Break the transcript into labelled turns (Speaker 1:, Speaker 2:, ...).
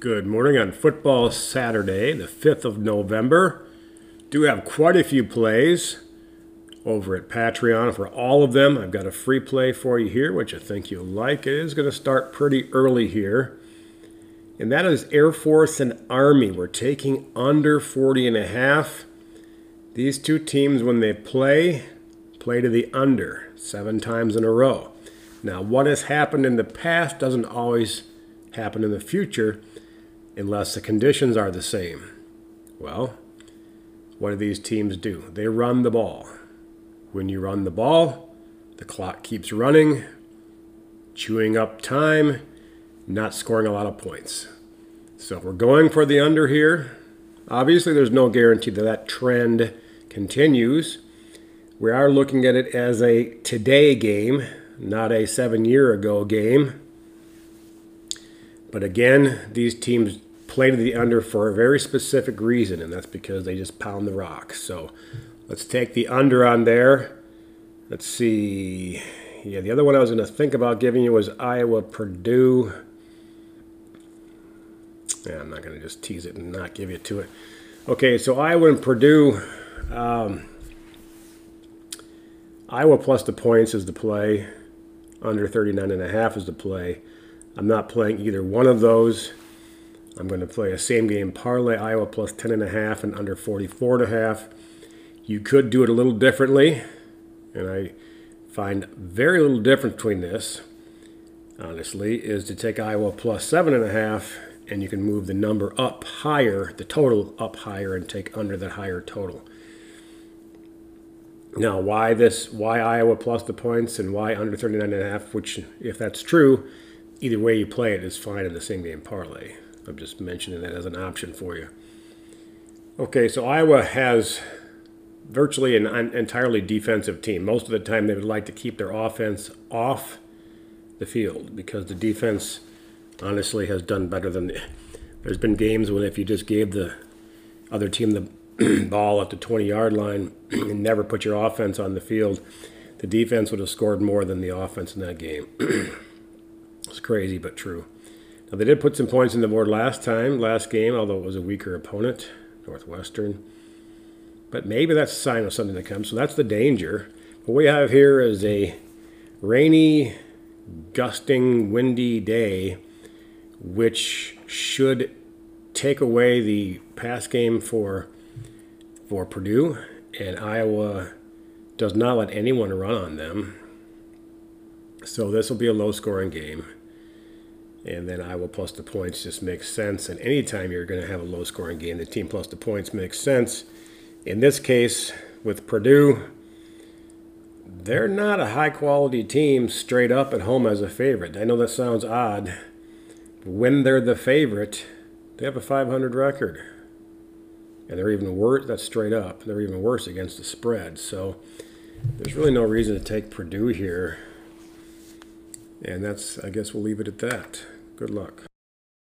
Speaker 1: Good morning on Football Saturday, the 5th of November. Do have quite a few plays over at Patreon for all of them. I've got a free play for you here, which I think you'll like. It is going to start pretty early here. And that is Air Force and Army. We're taking under 40 and a half. These two teams, when they play, play to the under seven times in a row. Now, what has happened in the past doesn't always happen in the future unless the conditions are the same. Well, what do these teams do? They run the ball. When you run the ball, the clock keeps running, chewing up time, not scoring a lot of points. So we're going for the under here. Obviously, there's no guarantee that that trend continues. We are looking at it as a today game, not a seven year ago game. But again, these teams play to the under for a very specific reason, and that's because they just pound the rock. So let's take the under on there. Let's see. Yeah, the other one I was going to think about giving you was Iowa Purdue. Yeah, I'm not going to just tease it and not give you to it. Okay, so Iowa and Purdue. Um, Iowa plus the points is the play. Under 39 and a half is the play. I'm not playing either one of those. I'm going to play a same game parlay Iowa plus 10 and a half and under 44 and a half. You could do it a little differently, and I find very little difference between this. Honestly, is to take Iowa plus seven and a half, and you can move the number up higher, the total up higher, and take under that higher total. Now, why this? Why Iowa plus the points and why under 39 and a half? Which, if that's true, either way you play it is fine in the same game parlay. I'm just mentioning that as an option for you. Okay, so Iowa has virtually an entirely defensive team. Most of the time, they would like to keep their offense off the field because the defense, honestly, has done better than. The, there's been games when if you just gave the other team the ball at the 20 yard line and never put your offense on the field, the defense would have scored more than the offense in that game. it's crazy, but true. Now, they did put some points in the board last time, last game, although it was a weaker opponent, Northwestern. But maybe that's a sign of something to come. So that's the danger. What we have here is a rainy, gusting, windy day, which should take away the pass game for for Purdue, and Iowa does not let anyone run on them. So this will be a low scoring game. And then Iowa plus the points just makes sense. And anytime you're going to have a low scoring game, the team plus the points makes sense. In this case, with Purdue, they're not a high quality team straight up at home as a favorite. I know that sounds odd. When they're the favorite, they have a 500 record and they're even worse. That's straight up. They're even worse against the spread. So there's really no reason to take Purdue here. And that's, I guess we'll leave it at that. Good luck.